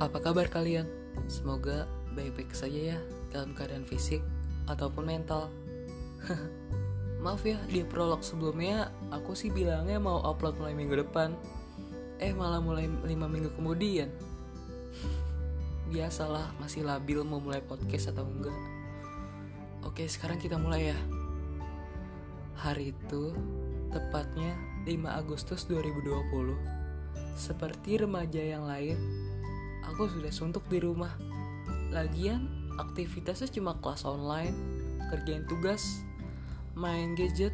Apa kabar kalian? Semoga baik-baik saja ya dalam keadaan fisik ataupun mental. Maaf ya, di prolog sebelumnya aku sih bilangnya mau upload mulai minggu depan. Eh malah mulai 5 minggu kemudian. Biasalah, masih labil mau mulai podcast atau enggak. Oke, sekarang kita mulai ya. Hari itu, tepatnya 5 Agustus 2020. Seperti remaja yang lain, aku sudah suntuk di rumah. Lagian, aktivitasnya cuma kelas online, kerjain tugas, main gadget.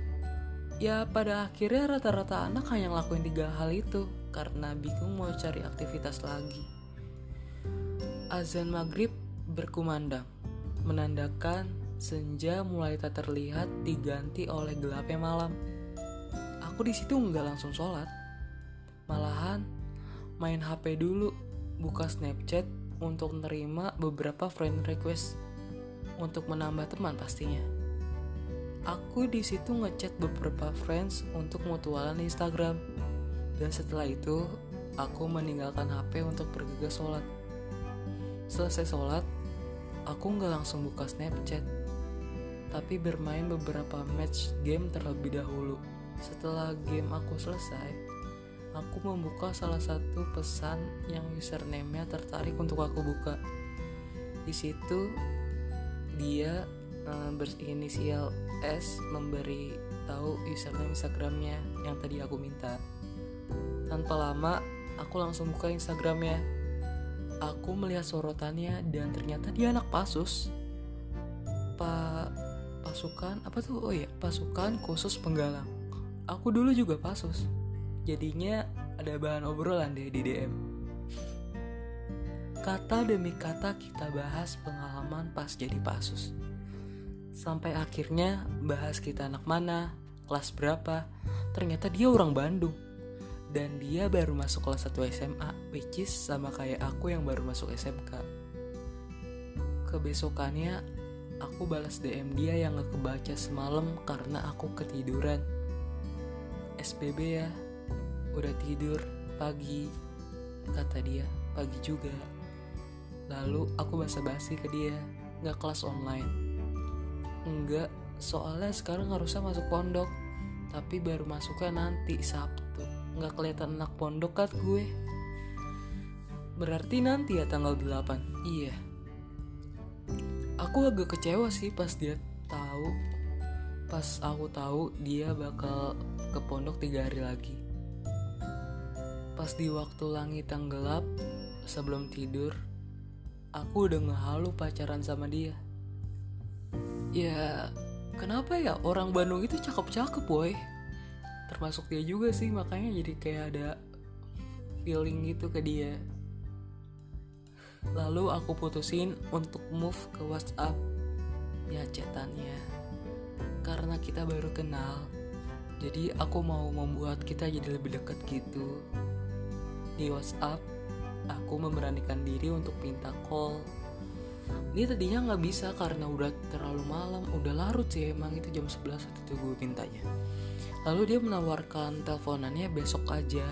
Ya pada akhirnya rata-rata anak hanya ngelakuin tiga hal itu karena bingung mau cari aktivitas lagi. Azan maghrib berkumandang, menandakan senja mulai tak terlihat diganti oleh gelapnya malam. Aku di situ nggak langsung sholat, malahan main HP dulu, buka Snapchat untuk menerima beberapa friend request untuk menambah teman pastinya. Aku di situ ngechat beberapa friends untuk mutualan Instagram. Dan setelah itu, aku meninggalkan HP untuk pergi ke sholat. Selesai sholat, aku nggak langsung buka Snapchat, tapi bermain beberapa match game terlebih dahulu. Setelah game aku selesai, aku membuka salah satu pesan yang username-nya tertarik untuk aku buka. Di situ dia uh, berinisial S memberi tahu username Instagramnya yang tadi aku minta. Tanpa lama, aku langsung buka Instagramnya. Aku melihat sorotannya dan ternyata dia anak pasus. Pa pasukan apa tuh? Oh ya, pasukan khusus penggalang. Aku dulu juga pasus. Jadinya ada bahan obrolan deh di DM. Kata demi kata kita bahas pengalaman pas jadi pasus. Sampai akhirnya bahas kita anak mana, kelas berapa. Ternyata dia orang Bandung. Dan dia baru masuk kelas 1 SMA, which is sama kayak aku yang baru masuk SMK. Kebesokannya, aku balas DM dia yang gak kebaca semalam karena aku ketiduran. SBB ya, udah tidur pagi, kata dia, pagi juga. Lalu aku basa-basi ke dia, gak kelas online. Enggak, soalnya sekarang harusnya masuk pondok, tapi baru masuknya nanti Sabtu. Nggak kelihatan anak pondok kan gue. Berarti nanti ya tanggal 8. Iya. Aku agak kecewa sih pas dia tahu pas aku tahu dia bakal ke pondok tiga hari lagi. Pas di waktu langit yang gelap sebelum tidur, aku udah ngehalu pacaran sama dia. Ya, kenapa ya orang Bandung itu cakep-cakep boy? Termasuk dia juga sih makanya jadi kayak ada feeling gitu ke dia. Lalu aku putusin untuk move ke WhatsApp. Ya chatannya. Karena kita baru kenal jadi aku mau membuat kita jadi lebih dekat gitu di WhatsApp aku memberanikan diri untuk minta call. Ini tadinya nggak bisa karena udah terlalu malam udah larut sih emang itu jam 11 waktu itu gue mintanya. Lalu dia menawarkan teleponannya besok aja.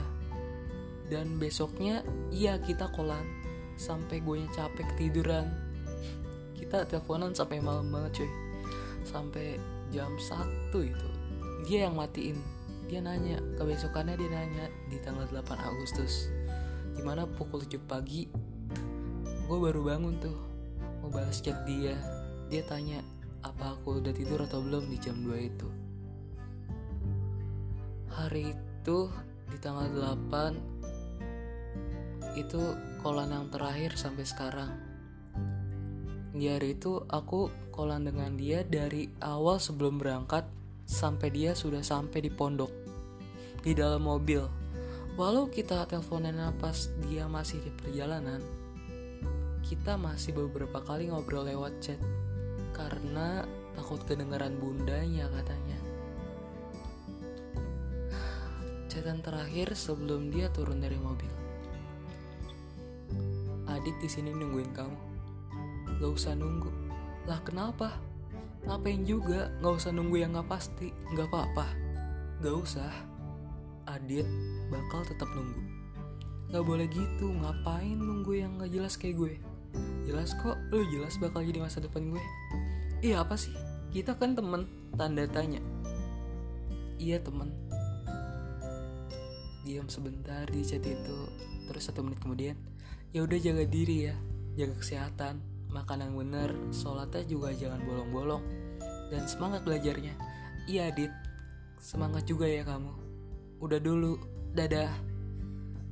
Dan besoknya iya kita kolan sampai gue capek tiduran kita teleponan sampai malam banget cuy. Sampai jam 1 itu dia yang matiin dia nanya kebesokannya dia nanya di tanggal 8 Agustus. Di mana pukul 7 pagi? Gue baru bangun tuh mau balas chat dia. Dia tanya apa aku udah tidur atau belum di jam 2 itu? Hari itu di tanggal 8 itu kolan yang terakhir sampai sekarang. Di hari itu aku kolan dengan dia dari awal sebelum berangkat sampai dia sudah sampai di pondok di dalam mobil walau kita teleponan pas dia masih di perjalanan kita masih beberapa kali ngobrol lewat chat karena takut kedengaran bundanya katanya. Chatan terakhir sebelum dia turun dari mobil. Adit di sini nungguin kamu. Gak usah nunggu. Lah kenapa? Ngapain juga? Gak usah nunggu yang gak pasti. Gak apa-apa. Gak usah. Adit bakal tetap nunggu. Gak boleh gitu, ngapain nunggu yang gak jelas kayak gue? Jelas kok, lu jelas bakal jadi masa depan gue. Iya apa sih? Kita kan temen, tanda tanya. Iya temen. Diam sebentar di chat itu, terus satu menit kemudian, ya udah jaga diri ya, jaga kesehatan, makan yang bener, sholatnya juga jangan bolong-bolong, dan semangat belajarnya. Iya Dit, semangat juga ya kamu. Udah dulu, dadah.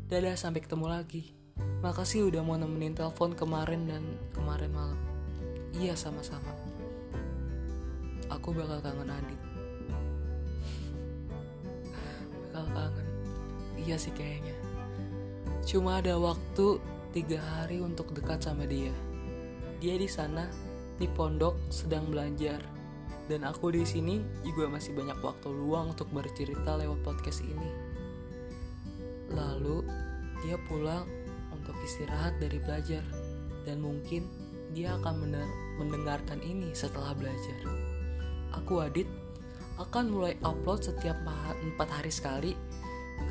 Dadah sampai ketemu lagi. Makasih udah mau nemenin telepon kemarin dan kemarin malam. Iya sama-sama. Aku bakal kangen Adit. bakal kangen. Iya sih kayaknya. Cuma ada waktu tiga hari untuk dekat sama dia. Dia di sana di pondok sedang belajar dan aku di sini juga masih banyak waktu luang untuk bercerita lewat podcast ini. Lalu dia pulang untuk istirahat dari belajar dan mungkin dia akan mendengarkan ini setelah belajar. Aku Adit akan mulai upload setiap 4 hari sekali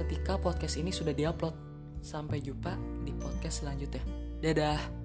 ketika podcast ini sudah diupload. Sampai jumpa di podcast selanjutnya. Dadah.